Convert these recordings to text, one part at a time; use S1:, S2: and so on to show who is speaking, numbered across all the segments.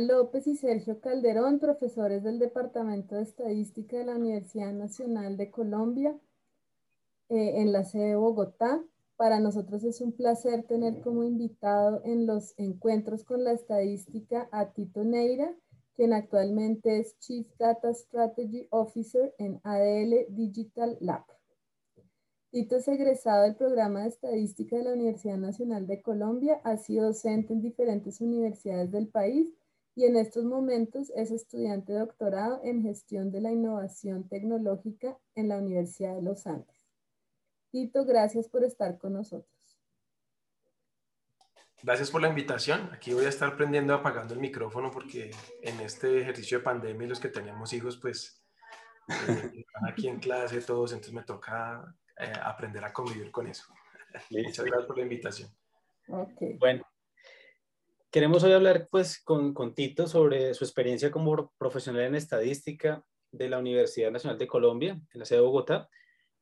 S1: López y Sergio Calderón, profesores del Departamento de Estadística de la Universidad Nacional de Colombia eh, en la sede de Bogotá. Para nosotros es un placer tener como invitado en los encuentros con la estadística a Tito Neira, quien actualmente es Chief Data Strategy Officer en ADL Digital Lab. Tito es egresado del programa de estadística de la Universidad Nacional de Colombia, ha sido docente en diferentes universidades del país y en estos momentos es estudiante de doctorado en gestión de la innovación tecnológica en la Universidad de los Andes. Tito, gracias por estar con nosotros.
S2: Gracias por la invitación. Aquí voy a estar prendiendo apagando el micrófono porque en este ejercicio de pandemia los que tenemos hijos pues eh, están aquí en clase todos, entonces me toca eh, aprender a convivir con eso. Muchas gracias por la invitación.
S3: Okay. Bueno, queremos hoy hablar pues con, con, Tito sobre su experiencia como profesional en estadística de la Universidad Nacional de Colombia, en la ciudad de Bogotá.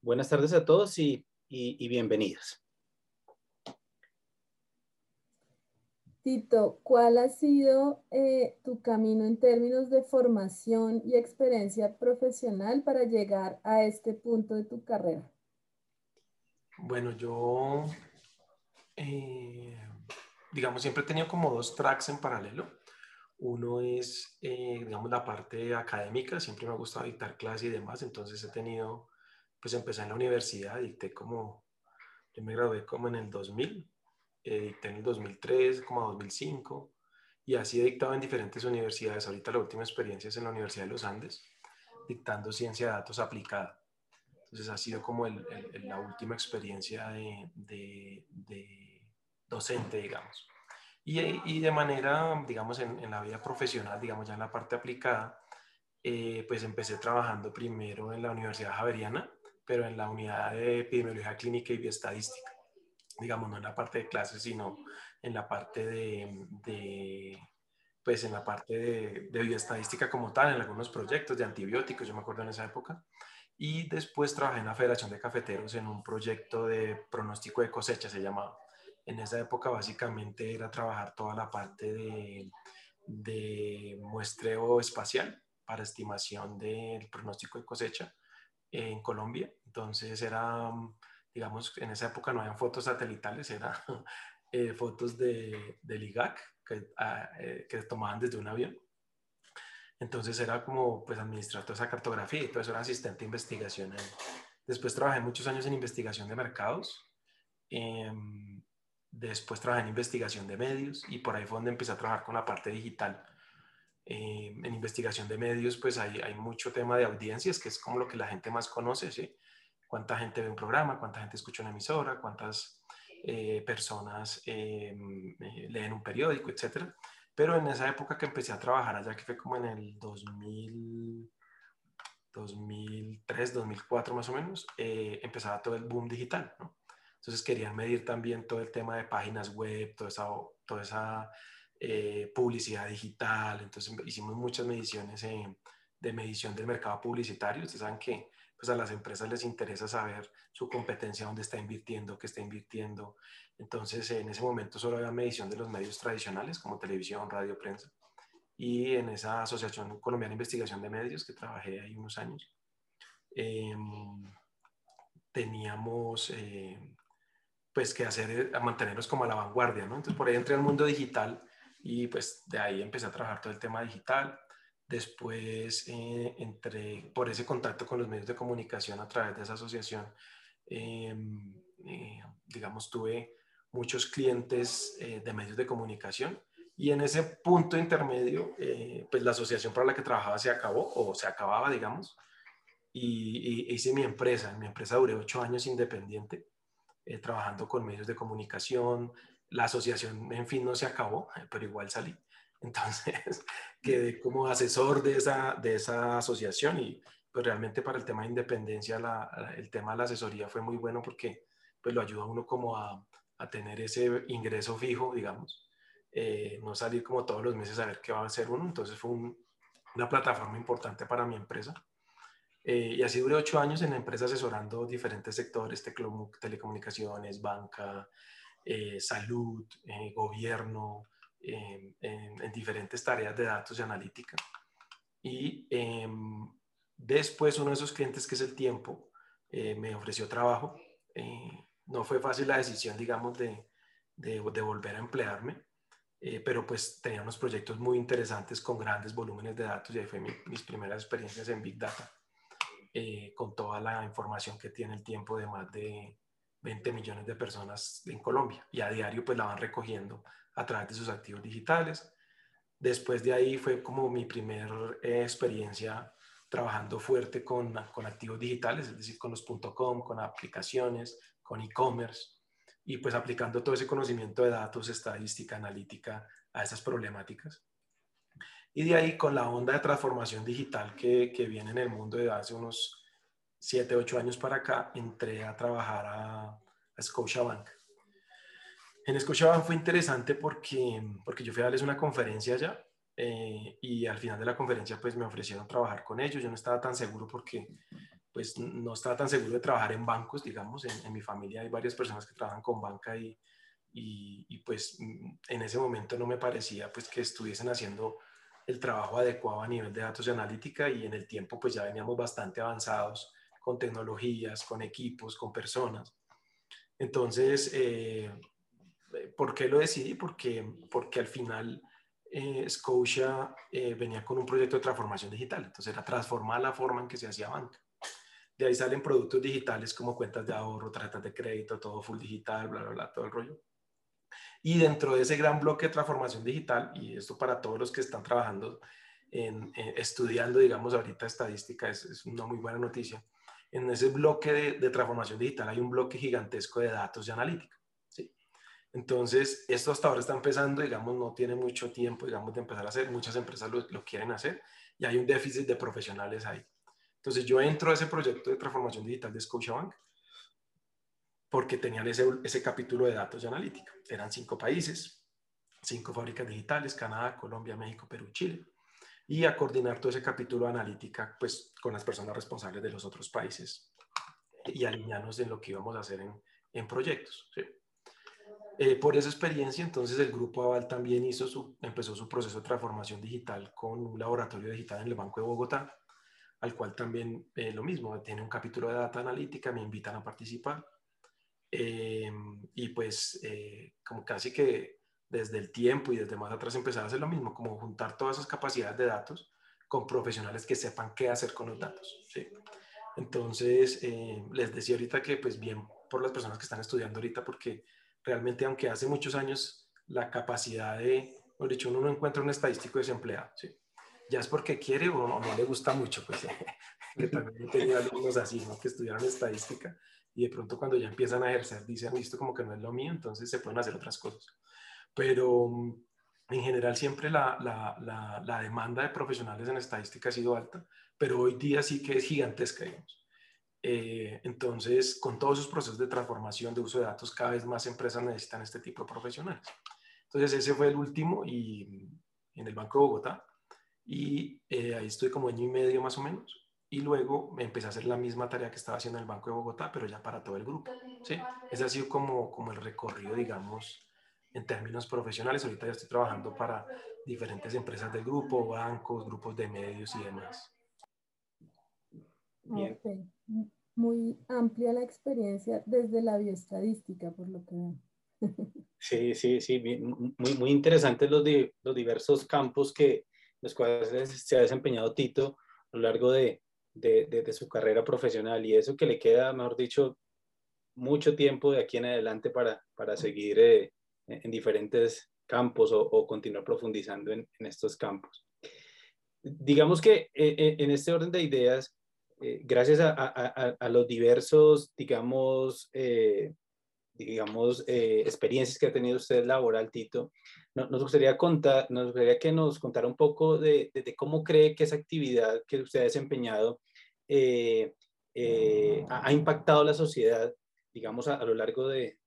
S3: Buenas tardes a todos y, y, y bienvenidos.
S1: Tito, ¿cuál ha sido eh, tu camino en términos de formación y experiencia profesional para llegar a este punto de tu carrera?
S2: Bueno, yo, eh, digamos, siempre he tenido como dos tracks en paralelo. Uno es, eh, digamos, la parte académica, siempre me ha gustado dictar clases y demás, entonces he tenido, pues empecé en la universidad, dicté como, yo me gradué como en el 2000, eh, dicté en el 2003, como 2005, y así he dictado en diferentes universidades. Ahorita la última experiencia es en la Universidad de los Andes, dictando ciencia de datos aplicada. Entonces ha sido como el, la última experiencia de, docente, digamos. Y, y, de manera, digamos, en, en, la vida profesional, digamos, ya en la parte aplicada, eh, pues empecé trabajando primero en la Universidad Javeriana, pero en la unidad de epidemiología clínica y bioestadística. Digamos, no en la parte de clases, sino en la parte de, de pues en la parte de, de bioestadística como tal, en algunos proyectos de antibióticos, yo me acuerdo en esa época. Y después trabajé en la Federación de Cafeteros en un proyecto de pronóstico de cosecha, se llamaba. En esa época básicamente era trabajar toda la parte de, muestreo espacial para estimación del pronóstico de cosecha en Colombia. Entonces era, digamos, en esa época no habían fotos satelitales, eran eh, fotos de, del IGAC que, ah, eh, tomaban desde un avión. Entonces era como pues administrar toda esa cartografía y todo eso era asistente de investigación. Después trabajé muchos años en investigación de mercados. Em, después trabajé en investigación de medios y por ahí fue donde empecé a trabajar con la parte digital. Em, en investigación de medios pues hay, mucho tema de audiencias, que es como lo que la gente más conoce, ¿sí? Cuánta gente ve un programa, cuánta gente escucha una emisora, cuántas eh, personas em, eh, leen un periódico, etcétera. Pero en esa época que empecé a trabajar allá, que fue como en el 2000, 2003, 2004 más o menos, eh, empezaba todo el boom digital, ¿no? Entonces querían medir también todo el tema de páginas web, toda esa, toda esa eh, publicidad digital. Entonces hicimos muchas mediciones de medición del mercado publicitario. Ustedes saben que pues a las empresas les interesa saber su competencia, dónde está invirtiendo, qué está invirtiendo. Entonces, en ese momento solo había medición de los medios tradicionales como televisión, radio, prensa. Y en esa Asociación Colombiana de Investigación de Medios, que trabajé ahí unos años, em, teníamos eh, pues que hacer, a mantenernos como a la vanguardia, ¿no? Entonces, por ahí entré al mundo digital y pues de ahí empecé a trabajar todo el tema digital. Después eh, entré por ese contacto con los medios de comunicación a través de esa asociación. Em, eh, digamos, tuve muchos clientes eh, de medios de comunicación y en ese punto intermedio, eh, pues la asociación para la que trabajaba se acabó o se acababa, digamos, y, hice mi empresa. En mi empresa duré ocho años independiente, trabajando con medios de comunicación. La asociación, en fin, no se acabó, pero igual salí. Entonces, quedé como asesor de esa, de esa asociación y pues realmente para el tema de independencia, el tema de la asesoría fue muy bueno porque pues lo ayuda uno como a, a tener ese ingreso fijo, digamos, eh, no salir como todos los meses a ver qué va a hacer uno. Entonces fue una plataforma importante para mi empresa. Eh, y así duré ocho años en la empresa asesorando diferentes sectores, telecomunicaciones, banca, eh, salud, gobierno, en, diferentes tareas de datos y analítica. Y em, después uno de esos clientes, que es el tiempo, eh, me ofreció trabajo. Eh, no fue fácil la decisión, digamos, de, de, volver a emplearme, eh, pero pues tenía unos proyectos muy interesantes con grandes volúmenes de datos y ahí fue mis primeras experiencias en Big Data, con toda la información que tiene el tiempo de más de 20 millones de personas en Colombia y a diario pues la van recogiendo a través de sus activos digitales. Después de ahí fue como mi primera experiencia trabajando fuerte con, con activos digitales, es decir, con los .com, con aplicaciones, con e-commerce y pues aplicando todo ese conocimiento de datos, estadística, analítica a esas problemáticas. Y de ahí con la onda de transformación digital que, que viene en el mundo de hace unos 7, 8 años para acá, entré a trabajar a, a Scotiabank. En Scotiabank fue interesante porque, porque yo fui a darles una conferencia allá eh, y al final de la conferencia pues me ofrecieron trabajar con ellos. Yo no estaba tan seguro porque pues no estaba tan seguro de trabajar en bancos, digamos, en, mi familia hay varias personas que trabajan con banca y, y, pues en ese momento no me parecía pues que estuviesen haciendo el trabajo adecuado a nivel de datos y analítica y en el tiempo pues ya veníamos bastante avanzados con tecnologías, con equipos, con personas. Entonces, eh, ¿por qué lo decidí? Porque, porque al final eh, Scotia eh, venía con un proyecto de transformación digital, entonces era transformar la forma en que se hacía banca. De ahí salen productos digitales como cuentas de ahorro, tarjetas de crédito, todo full digital, bla, bla, bla, todo el rollo. Y dentro de ese gran bloque de transformación digital, y esto para todos los que están trabajando, en, estudiando, digamos, ahorita estadística, es, es, una muy buena noticia. En ese bloque de, de transformación digital hay un bloque gigantesco de datos y analítica. Entonces, esto hasta ahora está empezando, digamos, no tiene mucho tiempo, digamos, de empezar a hacer. Muchas empresas lo, quieren hacer y hay un déficit de profesionales ahí. Entonces, yo entro a ese proyecto de transformación digital de Scotiabank porque tenían ese, ese capítulo de datos y analítica. Eran cinco países, cinco fábricas digitales, Canadá, Colombia, México, Perú, Chile. Y a coordinar todo ese capítulo de analítica, pues, con las personas responsables de los otros países y alinearnos en lo que íbamos a hacer en, en proyectos. ¿sí? Eh, por esa experiencia, entonces el grupo Aval también hizo su, empezó su proceso de transformación digital con un laboratorio digital en el Banco de Bogotá, al cual también eh, lo mismo, tiene un capítulo de data analítica, me invitan a participar. Eh, y pues como casi que desde el tiempo y desde más atrás empezar a hacer lo mismo, como juntar todas esas capacidades de datos con profesionales que sepan qué hacer con los datos. Entonces, les decía ahorita que pues bien por las personas que están estudiando ahorita, porque realmente, aunque hace muchos años la capacidad de, por dicho, uno no encuentra un estadístico desempleado, ¿sí? ya es porque quiere o no, le gusta mucho, pues que también he tenido alumnos así, ¿no? que estudiaron estadística y de pronto cuando ya empiezan a ejercer dicen, esto como que no es lo mío, entonces se pueden hacer otras cosas. Pero mm, en general siempre la, la, la, la demanda de profesionales en estadística ha sido alta, pero hoy día sí que es gigantesca, digamos. Eh, entonces, con todos esos procesos de transformación, de uso de datos, cada vez más empresas necesitan este tipo de profesionales. Entonces, ese fue el último y, en el Banco de Bogotá. Y eh, ahí estoy como año y medio más o menos. Y luego me empecé a hacer la misma tarea que estaba haciendo en el Banco de Bogotá, pero ya para todo el grupo. ¿sí? Ese ha sido como, como el recorrido, digamos, en términos profesionales. Ahorita ya estoy trabajando para diferentes empresas del grupo, bancos, grupos de medios y demás.
S1: Bien muy amplia la experiencia desde la bioestadística, por lo que veo.
S3: Sí, sí, sí, muy, muy interesantes los, los diversos campos que los cuales se ha desempeñado Tito a lo largo de, de, de, su carrera profesional y eso que le queda, mejor dicho, mucho tiempo de aquí en adelante para, para seguir eh, en diferentes campos o, continuar profundizando en, en, estos campos. Digamos que eh, eh, en este orden de ideas, gracias a, los diversos, digamos, digamos experiencias que ha tenido usted laboral, Tito, nos, gustaría contar, nos gustaría que nos contara un poco de, cómo cree que esa actividad que usted ha desempeñado ha, impactado la sociedad, digamos, a, lo largo de,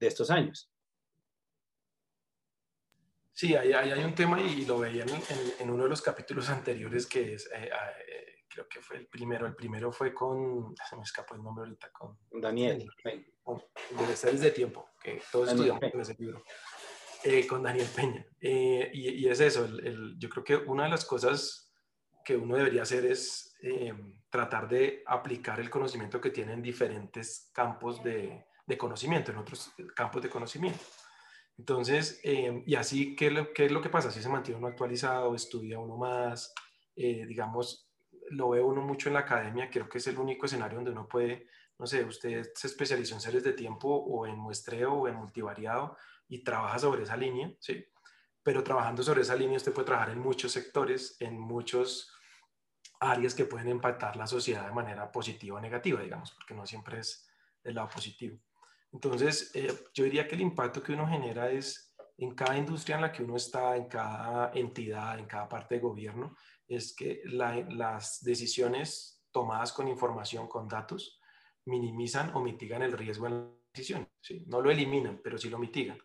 S3: estos años.
S2: Sí, ahí, hay un tema y lo veían en, en, uno de los capítulos anteriores que es creo que fue el primero. El primero fue con, se me escapó el nombre ahorita, con
S3: Daniel.
S2: Con, de desde tiempo, que todos estudiamos en ese libro. Eh, con Daniel Peña. Eh, y, es eso, yo creo que una de las cosas que uno debería hacer es eh, tratar de aplicar el conocimiento que tiene en diferentes campos de, conocimiento, en otros campos de conocimiento. Entonces, y así, ¿qué, ¿qué, es lo que pasa? Si se mantiene uno actualizado, estudia uno más, digamos, lo ve uno mucho en la academia, creo que es el único escenario donde uno puede, no sé, usted se especializó en series de tiempo o en muestreo o en multivariado y trabaja sobre esa línea, ¿sí? Pero trabajando sobre esa línea usted puede trabajar en muchos sectores, en muchos áreas que pueden impactar la sociedad de manera positiva o negativa, digamos, porque no siempre es del lado positivo. Entonces, eh, yo diría que el impacto que uno genera es en cada industria en la que uno está, en cada entidad, en cada parte de gobierno, es que las decisiones tomadas con información, con datos, minimizan o mitigan el riesgo en la decisión. ¿sí? No lo eliminan, pero sí lo mitigan.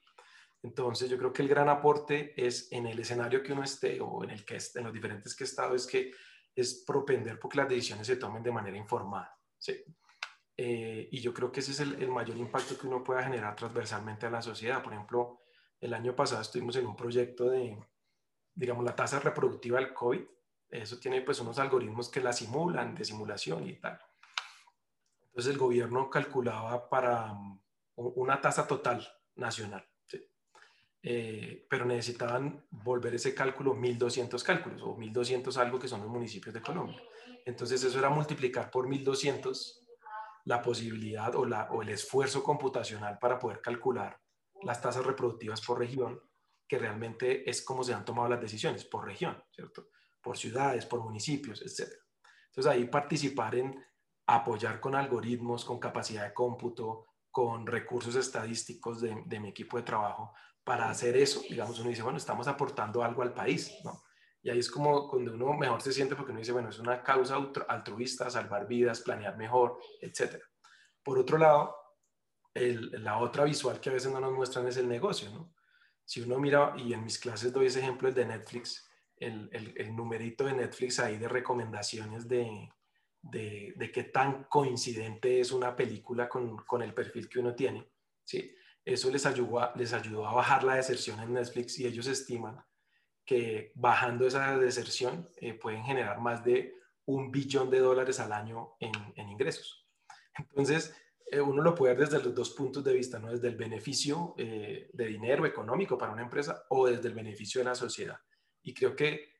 S2: Entonces, yo creo que el gran aporte es en el escenario que uno esté o en el que en los diferentes que he estado, es que es propender porque las decisiones se tomen de manera informada. ¿sí? Eh, y yo creo que ese es el, el, mayor impacto que uno pueda generar transversalmente a la sociedad. Por ejemplo, el año pasado estuvimos en un proyecto de, digamos, la tasa reproductiva del COVID eso tiene pues unos algoritmos que la simulan, de simulación y tal. Entonces el gobierno calculaba para um, una tasa total nacional, eh, pero necesitaban volver ese cálculo 1.200 cálculos o 1.200 algo que son los municipios de Colombia. Entonces eso era multiplicar por 1.200 la posibilidad o, la, o el esfuerzo computacional para poder calcular las tasas reproductivas por región, que realmente es como se han tomado las decisiones, por región, ¿cierto? por ciudades, por municipios, etc. Entonces ahí participar en apoyar con algoritmos, con capacidad de cómputo, con recursos estadísticos de, mi equipo de trabajo para hacer eso, digamos, uno dice, bueno, estamos aportando algo al país, ¿no? Y ahí es como cuando uno mejor se siente porque uno dice, bueno, es una causa altruista, salvar vidas, planear mejor, etc. Por otro lado, la otra visual que a veces no nos muestran es el negocio, ¿no? Si uno mira, y en mis clases doy ese ejemplo, el de Netflix, el, el, numerito de Netflix ahí de recomendaciones de, de, de, qué tan coincidente es una película con, con, el perfil que uno tiene. ¿sí? Eso les ayudó, a, bajar la deserción en Netflix y ellos estiman que bajando esa deserción eh, pueden generar más de un billón de dólares al año en, en ingresos. Entonces, eh, uno lo puede ver desde los dos puntos de vista, ¿no? desde el beneficio eh, de dinero económico para una empresa o desde el beneficio de la sociedad y creo que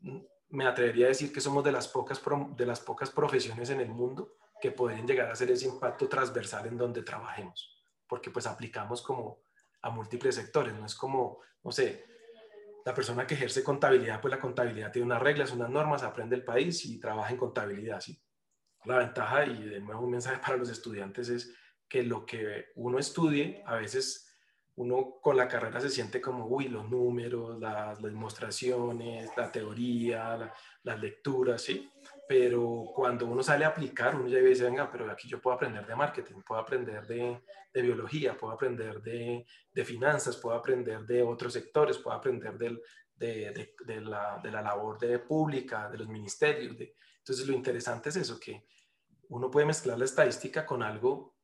S2: mm, me atrevería a decir que somos de las pocas, de las pocas profesiones en el mundo que pueden llegar a hacer ese impacto transversal en donde trabajemos, porque pues aplicamos como a múltiples sectores, no es como, no sé, la persona que ejerce contabilidad, pues la contabilidad tiene unas reglas, unas normas, aprende el país y trabaja en contabilidad, ¿sí? La ventaja, y de nuevo un mensaje para los estudiantes, es que lo que uno estudie a veces uno con la carrera se siente como, uy, los números, las, demostraciones, la teoría, las lecturas, ¿sí? Pero cuando uno sale a aplicar, uno ya dice, venga, pero aquí yo puedo aprender de marketing, puedo aprender de, de biología, puedo aprender de, de, finanzas, puedo aprender de otros sectores, puedo aprender de la labor de pública, de los ministerios. Entonces, lo interesante es eso, que uno puede mezclar la estadística con algo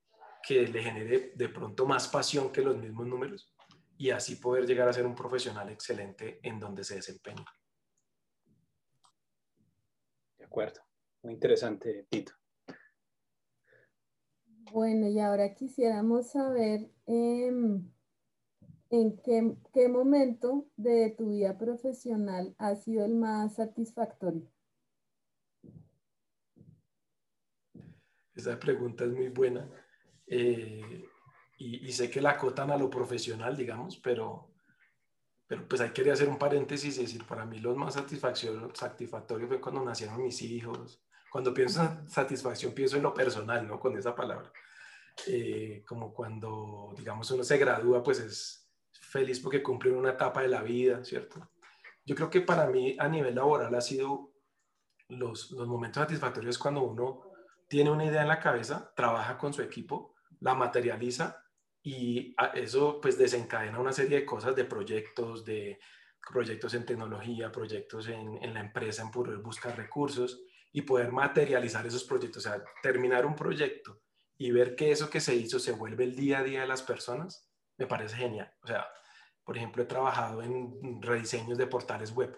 S2: que le genere de pronto más pasión que los mismos números y así poder llegar a ser un profesional excelente en donde se desempeña.
S3: De acuerdo, muy interesante, Tito.
S1: Bueno, y ahora quisiéramos saber em, en qué, qué momento de tu vida profesional ha sido el más satisfactorio.
S2: Esa pregunta es muy buena eh, y, sé que la acotan a lo profesional, digamos, pero, pero pues hay quería hacer un paréntesis y decir, para mí lo más satisfactorio fue cuando nacieron mis hijos. Cuando pienso en satisfacción, pienso en lo personal, ¿no? Con esa palabra. Eh, como cuando, digamos, uno se gradúa, pues es feliz porque cumple una etapa de la vida, ¿cierto? Yo creo que para mí a nivel laboral ha sido los, los momentos satisfactorios cuando uno tiene una idea en la cabeza, trabaja con su equipo la materializa y eso pues desencadena una serie de cosas, de proyectos, de proyectos en tecnología, proyectos en, en la empresa, en poder buscar recursos y poder materializar esos proyectos, o sea, terminar un proyecto y ver que eso que se hizo se vuelve el día a día de las personas, me parece genial. O sea, Por ejemplo, he trabajado en rediseños de portales web,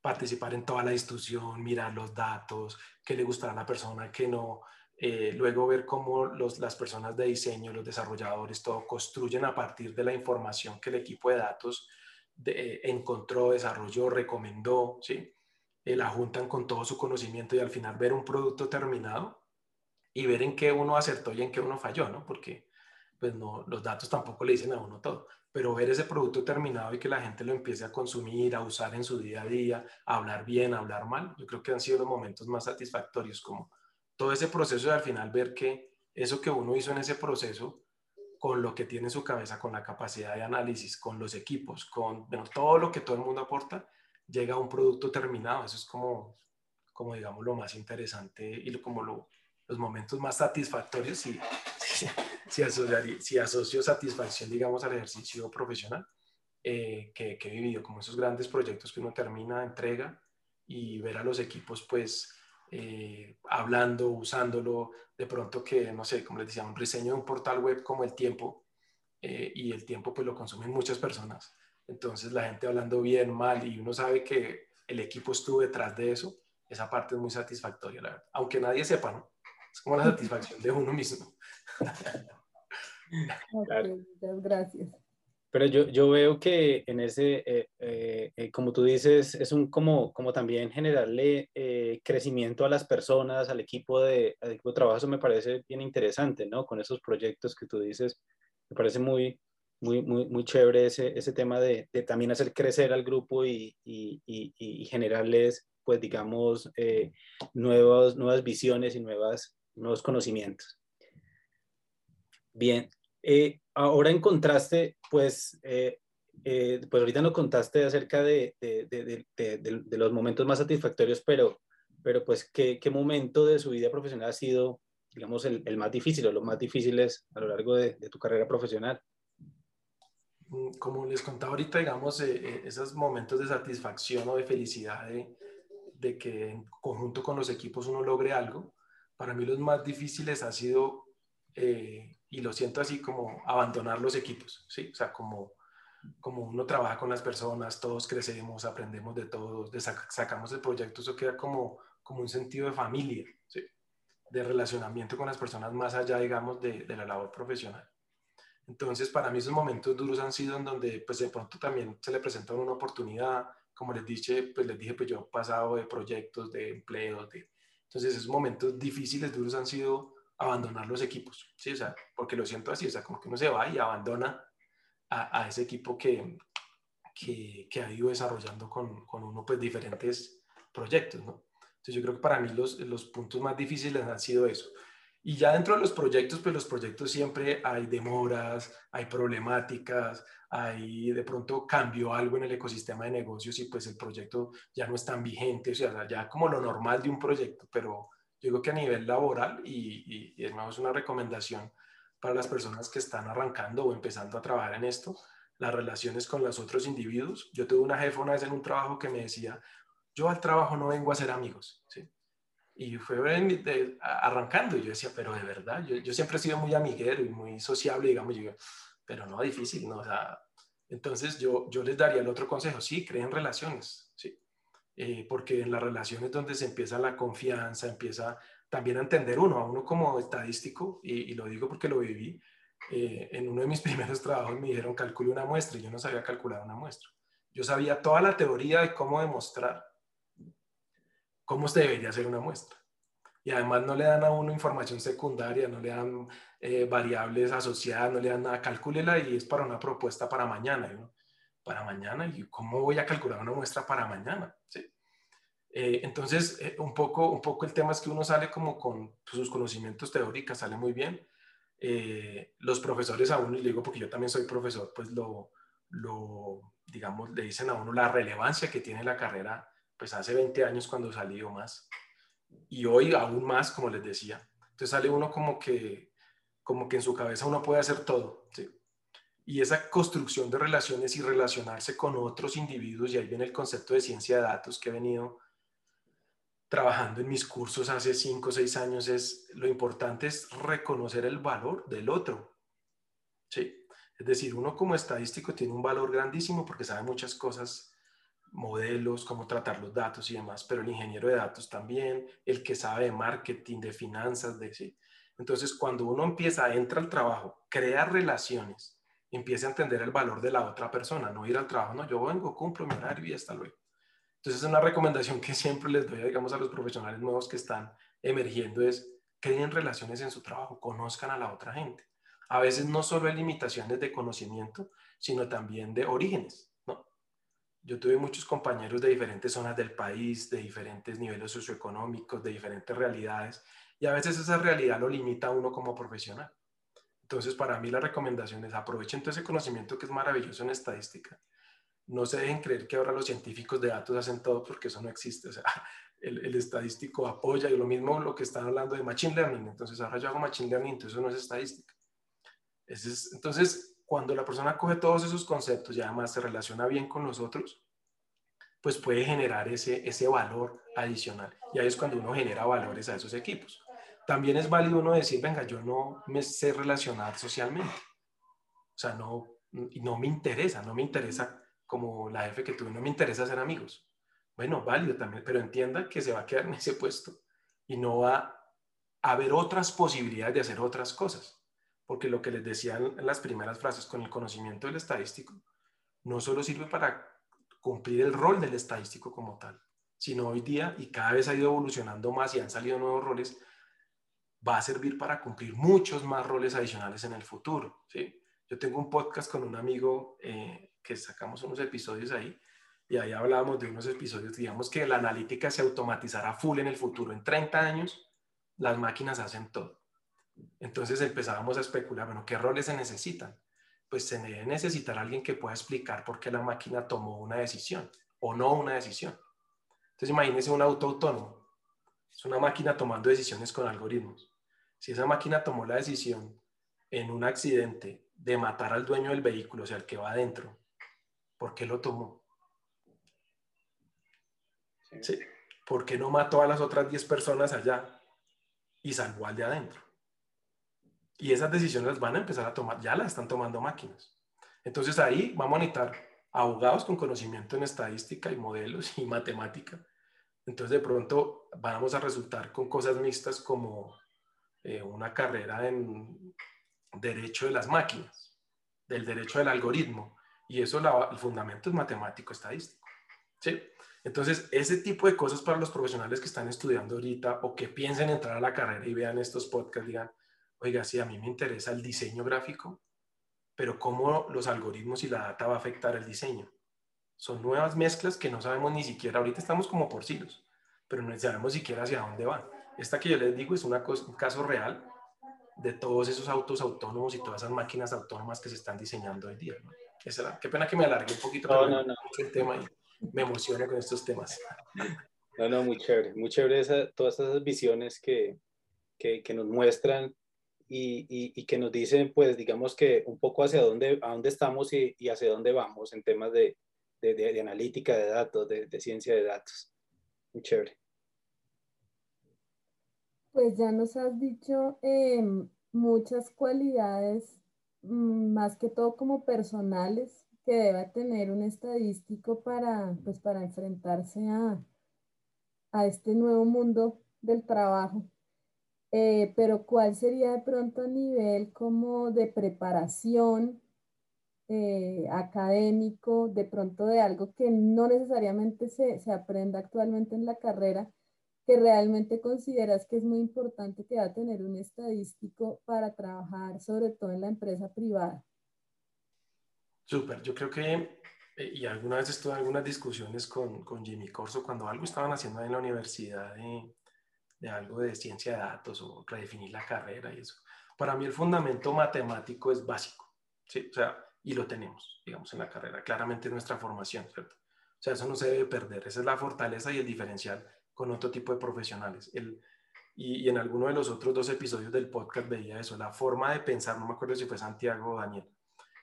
S2: participar en toda la discusión, mirar los datos, qué le gustará a la persona, qué no, eh, luego ver cómo los, las personas de diseño, los desarrolladores, todo construyen a partir de la información que el equipo de datos de, encontró, desarrolló, recomendó, ¿sí? Eh, la juntan con todo su conocimiento y al final ver un producto terminado y ver en qué uno acertó y en qué uno falló, ¿no? Porque pues no, los datos tampoco le dicen a uno todo, pero ver ese producto terminado y que la gente lo empiece a consumir, a usar en su día a día, a hablar bien, a hablar mal, yo creo que han sido los momentos más satisfactorios, como todo ese proceso de al final ver que eso que uno hizo en ese proceso, con lo que tiene en su cabeza, con la capacidad de análisis, con los equipos, con todo lo que todo el mundo aporta, llega a un producto terminado. Eso es como, como digamos, lo más interesante y como los momentos más satisfactorios si, si, asocio satisfacción, digamos, al ejercicio profesional eh, que, que he vivido, como esos grandes proyectos que uno termina, entrega y ver a los equipos, pues, eh, hablando, usándolo, de pronto que, no sé, como les decía, un diseño de un portal web como el tiempo, eh, y el tiempo pues lo consumen muchas personas. Entonces la gente hablando bien, mal, y uno sabe que el equipo estuvo detrás de eso, esa parte es muy satisfactoria, la verdad. Aunque nadie sepa, ¿no? Es como la satisfacción de uno mismo.
S1: muchas gracias.
S3: Pero yo, yo veo que en ese, eh, eh, eh, como tú dices, es un como, como también generarle crecimiento a las personas, al equipo, de, al equipo de trabajo, eso me parece bien interesante, ¿no? Con esos proyectos que tú dices, me parece muy, muy, muy, muy chévere ese, ese tema de, de también hacer crecer al grupo y, y, y, generarles, pues digamos, nuevos, nuevas visiones y nuevas, nuevos conocimientos. Bien, eh, ahora en contraste, pues, eh, eh, pues ahorita nos contaste acerca de, de, de, de, los momentos más satisfactorios, pero, pero pues, ¿qué, ¿qué, momento de su vida profesional ha sido, digamos, el, el más difícil o los más difíciles a lo largo de, tu carrera profesional?
S2: Mm, como les contaba ahorita, digamos, esos momentos de satisfacción o de felicidad de, que en conjunto con los equipos uno logre algo, para mí los más difíciles ha sido y lo siento así como abandonar los equipos, ¿sí? O sea, como, como uno trabaja con las personas, todos crecemos, aprendemos de todos, sacamos el proyecto, eso queda como, como un sentido de familia, ¿sí? De relacionamiento con las personas más allá, digamos, de, de, la labor profesional. Entonces, para mí esos momentos duros han sido en donde, pues de pronto también se le presenta una oportunidad, como les dije, pues les dije, pues yo he pasado de proyectos, de empleos, de... Entonces, esos momentos difíciles, duros han sido abandonar los equipos, ¿sí? O sea, porque lo siento así, o sea, como que uno se va y abandona a, a ese equipo que, que, que, ha ido desarrollando con, con, uno, pues, diferentes proyectos, ¿no? Entonces, yo creo que para mí los, los puntos más difíciles han sido eso. Y ya dentro de los proyectos, pues los proyectos siempre hay demoras, hay problemáticas, hay de pronto cambió algo en el ecosistema de negocios y pues el proyecto ya no es tan vigente, o sea, ya como lo normal de un proyecto, pero digo que a nivel laboral, y, y, es una recomendación para las personas que están arrancando o empezando a trabajar en esto, las relaciones con los otros individuos. Yo tuve una jefa una vez en un trabajo que me decía, yo al trabajo no vengo a ser amigos, ¿sí? Y fue arrancando y yo decía, pero de verdad, yo, yo, siempre he sido muy amiguero y muy sociable, digamos, yo, pero no difícil, ¿no? O sea, entonces yo, yo les daría el otro consejo, sí, creen relaciones. Eh, porque en las relaciones donde se empieza la confianza, empieza también a entender uno, a uno como estadístico, y, lo digo porque lo viví, eh, en uno de mis primeros trabajos me dijeron calcule una muestra y yo no sabía calcular una muestra. Yo sabía toda la teoría de cómo demostrar cómo se debería hacer una muestra. Y además no le dan a uno información secundaria, no le dan eh, variables asociadas, no le dan nada, calcúlela y es para una propuesta para mañana. ¿no? Para mañana y cómo voy a calcular una muestra para mañana. ¿sí? Eh, entonces, eh, un, poco, un poco el tema es que uno sale como con sus conocimientos teóricos, sale muy bien. Eh, los profesores a uno, y le digo porque yo también soy profesor, pues lo, lo, digamos, le dicen a uno la relevancia que tiene la carrera, pues hace 20 años cuando salí o más, y hoy aún más, como les decía. Entonces sale uno como que, como que en su cabeza uno puede hacer todo, ¿sí? Y esa construcción de relaciones y relacionarse con otros individuos, y ahí viene el concepto de ciencia de datos que he venido trabajando en mis cursos hace cinco o seis años, es lo importante es reconocer el valor del otro. ¿sí? Es decir, uno como estadístico tiene un valor grandísimo porque sabe muchas cosas, modelos, cómo tratar los datos y demás, pero el ingeniero de datos también, el que sabe de marketing, de finanzas, de sí. Entonces, cuando uno empieza, entra al trabajo, crea relaciones, empieza a entender el valor de la otra persona, no ir al trabajo, no, yo vengo, cumplo mi horario y hasta luego. Entonces, es una recomendación que siempre les doy, digamos, a los profesionales nuevos que están emergiendo es creen relaciones en su trabajo, conozcan a la otra gente. A veces no solo hay limitaciones de conocimiento, sino también de orígenes. Yo tuve muchos compañeros de diferentes zonas del país, de diferentes niveles socioeconómicos, de diferentes realidades, y a veces esa realidad lo limita a uno como profesional. Entonces, para mí la recomendación es aprovechen todo ese conocimiento que es maravilloso en estadística. No se dejen creer que ahora los científicos de datos hacen todo porque eso no existe. O sea, el, estadístico apoya y lo mismo lo que están hablando de Machine Learning. Entonces, ahora yo hago Machine Learning, entonces eso no es estadística. es, entonces, cuando la persona coge todos esos conceptos y además se relaciona bien con los otros, pues puede generar ese, ese valor adicional. Y ahí es cuando uno genera valores a esos equipos. También es válido uno decir, venga, yo no me sé relacionar socialmente. O sea, no, no me interesa, no me interesa como la jefe que tuve, no me interesa ser amigos. Bueno, válido también, pero entienda que se va a quedar en ese puesto y no va a haber otras posibilidades de hacer otras cosas. Porque lo que les decía en las primeras frases, con el conocimiento del estadístico, no solo sirve para cumplir el rol del estadístico como tal, sino hoy día, y cada vez ha ido evolucionando más y han salido nuevos roles, va a servir para cumplir muchos más roles adicionales en el futuro. ¿sí? Yo tengo un podcast con un amigo eh, que sacamos unos episodios ahí, y ahí hablábamos de unos episodios, digamos que la analítica se automatizará full en el futuro. En 30 años, las máquinas hacen todo. Entonces empezábamos a especular, bueno, ¿qué roles se necesitan? Pues se debe necesitar alguien que pueda explicar por qué la máquina tomó una decisión o no una decisión. Entonces imagínense un auto autónomo. Es una máquina tomando decisiones con algoritmos. Si esa máquina tomó la decisión en un accidente de matar al dueño del vehículo, o sea, el que va adentro, ¿por qué lo tomó? Sí. ¿Por qué no mató a las otras 10 personas allá y salvó al de adentro? Y esas decisiones las van a empezar a tomar, ya las están tomando máquinas. Entonces ahí vamos a necesitar abogados con conocimiento en estadística y modelos y matemática. Entonces de pronto vamos a resultar con cosas mixtas como eh, una carrera en derecho de las máquinas, del derecho del algoritmo. Y eso el fundamento es matemático estadístico. ¿sí? Entonces, ese tipo de cosas para los profesionales que están estudiando ahorita o que piensen entrar a la carrera y vean estos podcasts, digan, oiga, sí, a mí me interesa el diseño gráfico, pero cómo los algoritmos y la data va a afectar el diseño. Son nuevas mezclas que no sabemos ni siquiera, ahorita estamos como por silos, pero no sabemos siquiera hacia dónde van. Esta que yo les digo es una un caso real de todos esos autos autónomos y todas esas máquinas autónomas que se están diseñando hoy día. qué pena que me alargue un poquito
S3: no, no, no.
S2: el tema ahí me emociona con estos temas.
S3: No, no, muy chévere, muy chévere esa, todas esas visiones que, que, que nos muestran y, y, y, que nos dicen, pues, digamos que un poco hacia dónde, a dónde estamos y, y hacia dónde vamos en temas de, de, analítica de datos, de, de, ciencia de datos. Muy chévere.
S1: Pues ya nos has dicho eh, muchas cualidades, mm, más que todo como personales, que deba tener un estadístico para, pues, para enfrentarse a, a este nuevo mundo del trabajo. Eh, pero ¿cuál sería de pronto a nivel como de preparación eh, académico, de pronto de algo que no necesariamente se, se aprenda actualmente en la carrera, que realmente consideras que es muy importante que va a tener un estadístico para trabajar, sobre todo en la empresa privada?
S2: Súper, yo creo que, eh, y alguna vez estuve en algunas discusiones con, con, Jimmy Corso cuando algo estaban haciendo en la universidad de, de, algo de ciencia de datos o redefinir la carrera y eso. Para mí el fundamento matemático es básico, ¿sí? O sea, y lo tenemos, digamos, en la carrera, claramente en nuestra formación, ¿cierto? O sea, eso no se debe perder, esa es la fortaleza y el diferencial con otro tipo de profesionales. El, y, y en alguno de los otros dos episodios del podcast veía eso, la forma de pensar, no me acuerdo si fue Santiago o Daniel,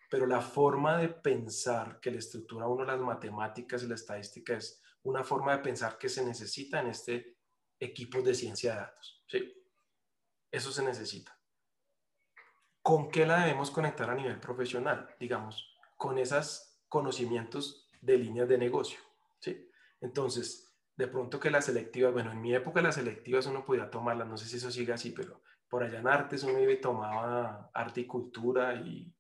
S2: pero la forma de pensar que le estructura uno las matemáticas y la estadística es una forma de pensar que se necesita en este equipo de ciencia de datos. ¿sí? Eso se necesita. ¿Con qué la debemos conectar a nivel profesional? Digamos, con esos conocimientos de líneas de negocio, ¿sí? Entonces, de pronto que las selectivas, bueno, en mi época las selectivas uno podía tomarlas, no sé si eso sigue así, pero por allá en artes uno iba y tomaba arte y cultura y,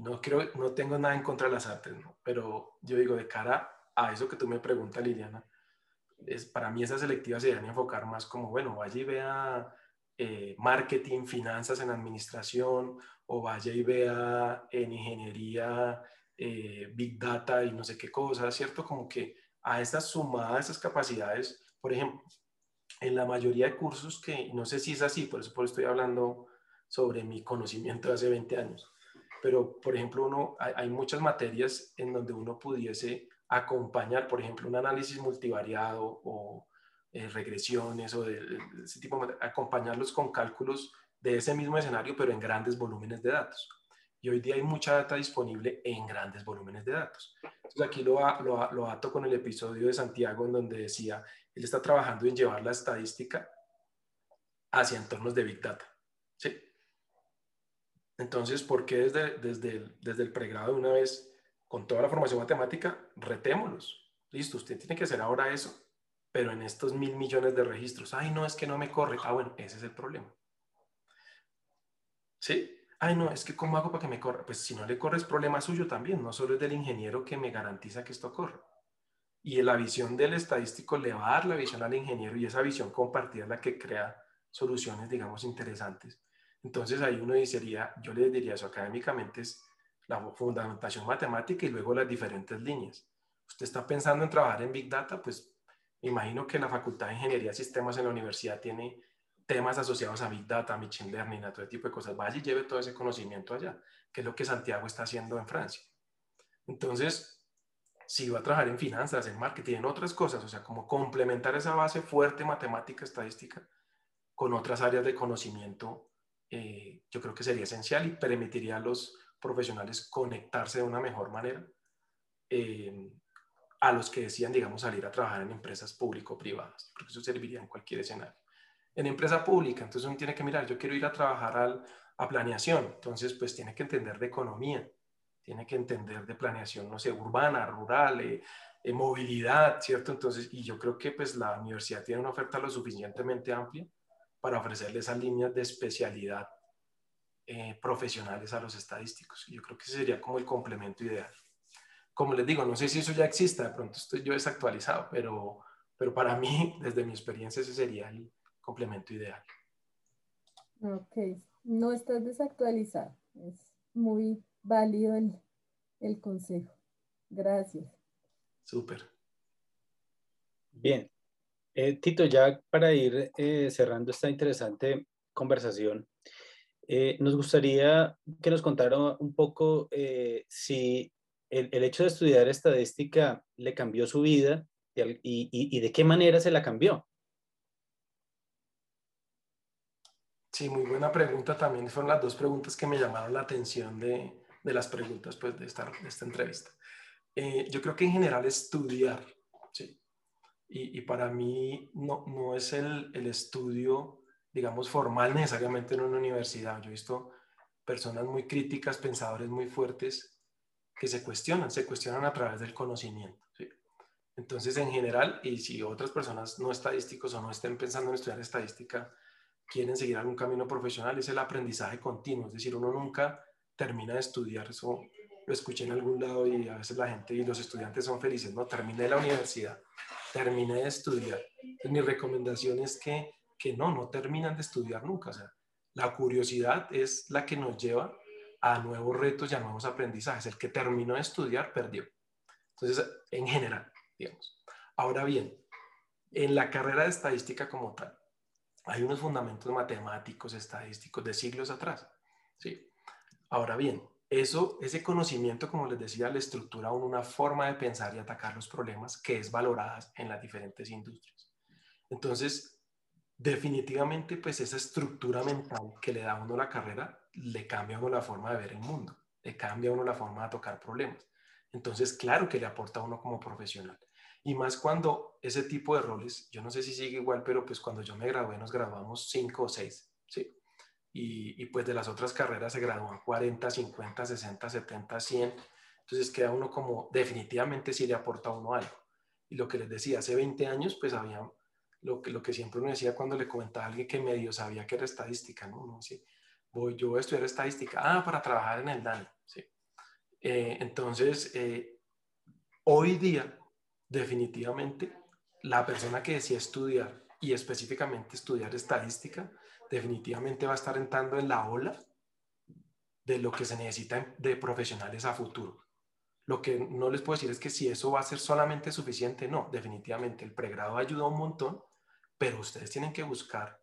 S2: no creo, no tengo nada en contra de las artes, ¿no? pero yo digo, de cara a eso que tú me preguntas, Liliana, es, para mí esas selectivas se deben enfocar más como, bueno, vaya y vea eh, marketing, finanzas en administración, o vaya y vea en ingeniería, eh, big data y no sé qué cosa, ¿cierto? Como que a estas sumadas, esas capacidades, por ejemplo, en la mayoría de cursos que, no sé si es así, por eso, por estoy hablando sobre mi conocimiento hace 20 años, pero por ejemplo, uno, hay, muchas materias en donde uno pudiese acompañar, por ejemplo, un análisis multivariado o eh, regresiones o de, ese tipo de acompañarlos con cálculos de ese mismo escenario, pero en grandes volúmenes de datos. Y hoy día hay mucha data disponible en grandes volúmenes de datos. Entonces aquí lo, lo, lo ato con el episodio de Santiago en donde decía, él está trabajando en llevar la estadística hacia entornos de Big Data. ¿sí? Entonces, ¿por qué desde, desde, el, desde el pregrado una vez, con toda la formación matemática, retémoslos? Listo, usted tiene que hacer ahora eso, pero en estos mil millones de registros. Ay, no, es que no me corre. Ah, bueno, ese es el problema. ¿Sí? ay no, es que ¿cómo hago para que me corra? Pues si no le corre es problema suyo también, no solo es del ingeniero que me garantiza que esto corra. Y la visión del estadístico le va a dar la visión al ingeniero y esa visión compartida es la que crea soluciones, digamos, interesantes. Entonces ahí uno diría, yo le diría eso académicamente es la fundamentación matemática y luego las diferentes líneas. Usted está pensando en trabajar en Big Data, pues me imagino que la Facultad de Ingeniería de Sistemas en la universidad tiene temas asociados a Big Data, Machine Learning, a todo tipo de cosas. Vaya y lleve todo ese conocimiento allá, que es lo que Santiago está haciendo en Francia. Entonces, si va a trabajar en finanzas, en marketing, en otras cosas, o sea, como complementar esa base fuerte matemática, estadística, con otras áreas de conocimiento, eh, yo creo que sería esencial y permitiría a los profesionales conectarse de una mejor manera eh, a los que decían, digamos, salir a trabajar en empresas público-privadas. porque eso serviría en cualquier escenario en empresa pública. Entonces uno tiene que mirar, yo quiero ir a trabajar al, a planeación, entonces pues tiene que entender de economía, tiene que entender de planeación, no sé, urbana, rural, eh, eh, movilidad, ¿cierto? Entonces, y yo creo que pues la universidad tiene una oferta lo suficientemente amplia para ofrecerle esas líneas de especialidad eh, profesionales a los estadísticos. Yo creo que ese sería como el complemento ideal. Como les digo, no sé si eso ya existe, de pronto estoy yo desactualizado, pero, pero para mí, desde mi experiencia, ese sería el, complemento ideal.
S1: Ok, no estás desactualizado. Es muy válido el, consejo. Gracias.
S2: Súper.
S3: Bien. Eh, Tito, ya para ir eh, cerrando esta interesante conversación, eh, nos gustaría que nos contara un poco si el, hecho de estudiar estadística le cambió su vida y de qué manera se la cambió.
S2: Sí, muy buena pregunta también. Fueron las dos preguntas que me llamaron la atención de, de las preguntas pues, de, esta, esta entrevista. Eh, yo creo que en general estudiar, ¿sí? Y, y para mí no, no es el, el, estudio, digamos, formal necesariamente en una universidad. Yo he visto personas muy críticas, pensadores muy fuertes, que se cuestionan, se cuestionan a través del conocimiento. ¿sí? Entonces, en general, y si otras personas no estadísticos o no estén pensando en estudiar estadística, quieren seguir algún camino profesional es el aprendizaje continuo, es decir, uno nunca termina de estudiar, eso lo escuché en algún lado y a veces la gente y los estudiantes son felices, no, terminé la universidad, terminé de estudiar. Entonces, mi recomendación es que, que no, no terminan de estudiar nunca, o sea, la curiosidad es la que nos lleva a nuevos retos y a nuevos aprendizajes. El que terminó de estudiar perdió. Entonces, en general, digamos. Ahora bien, en la carrera de estadística como tal, hay unos fundamentos matemáticos, estadísticos de siglos atrás. ¿sí? Ahora bien, eso, ese conocimiento, como les decía, le estructura una forma de pensar y atacar los problemas que es valorada en las diferentes industrias. Entonces, definitivamente, pues esa estructura mental que le da a uno la carrera, le cambia a uno la forma de ver el mundo, le cambia a uno la forma de tocar problemas. Entonces, claro que le aporta a uno como profesional. Y más cuando ese tipo de roles, yo no sé si sigue igual, pero pues cuando yo me gradué nos graduamos cinco o seis, ¿sí? y, pues de las otras carreras se gradúan 40, 50, 60, 70, 100. Entonces queda uno como definitivamente si le aporta a uno algo. Y lo que les decía, hace 20 años pues había lo que, siempre uno decía cuando le comentaba a alguien que medio sabía que era estadística, ¿no? Uno voy, yo a estudiar estadística, ah, para trabajar en el DANE, ¿sí? Eh, entonces, eh, hoy día, definitivamente, la persona que decía estudiar y específicamente estudiar estadística, definitivamente va a estar entrando en la ola de lo que se necesita de profesionales a futuro. Lo que no les puedo decir es que si eso va a ser solamente suficiente, no, definitivamente el pregrado ayuda un montón, pero ustedes tienen que buscar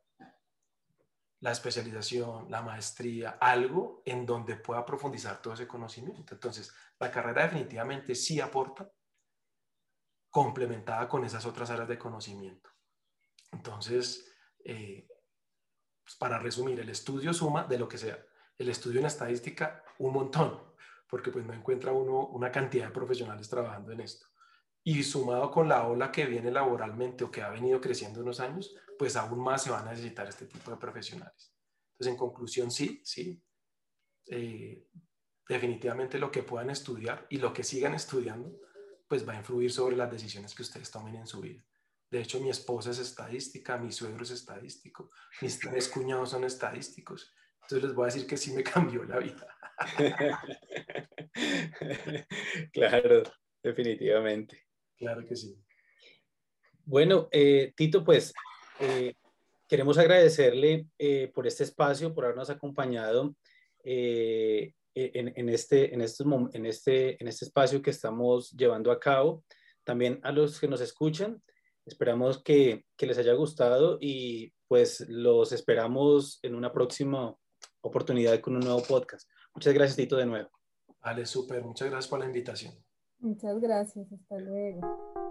S2: la especialización, la maestría, algo en donde pueda profundizar todo ese conocimiento. Entonces, la carrera definitivamente sí aporta, complementada con esas otras áreas de conocimiento. Entonces, eh, pues, para resumir, el estudio suma de lo que sea. El estudio en estadística, un montón, porque pues no encuentra uno una cantidad de profesionales trabajando en esto. Y sumado con la ola que viene laboralmente o que ha venido creciendo unos años, pues aún más se va a necesitar este tipo de profesionales. Entonces, en conclusión, sí, sí. Eh, definitivamente lo que puedan estudiar y lo que sigan estudiando, pues va a influir sobre las decisiones que ustedes tomen en su vida. De hecho, mi esposa es estadística, mi suegro es estadístico, mis tres cuñados son estadísticos. Entonces les voy a decir que sí me cambió la vida.
S3: claro, definitivamente.
S2: Claro que sí.
S3: Bueno, eh, Tito, pues eh, queremos agradecerle eh, por este espacio, por habernos acompañado en, en, este, en, estos, en, este, en este espacio que estamos llevando a cabo. También a los que nos escuchan, Esperamos que, les haya gustado y pues los esperamos en una próxima oportunidad con un nuevo podcast. Muchas gracias, Tito, de nuevo.
S2: Vale, súper. Muchas gracias por la invitación.
S1: Muchas gracias. Hasta luego.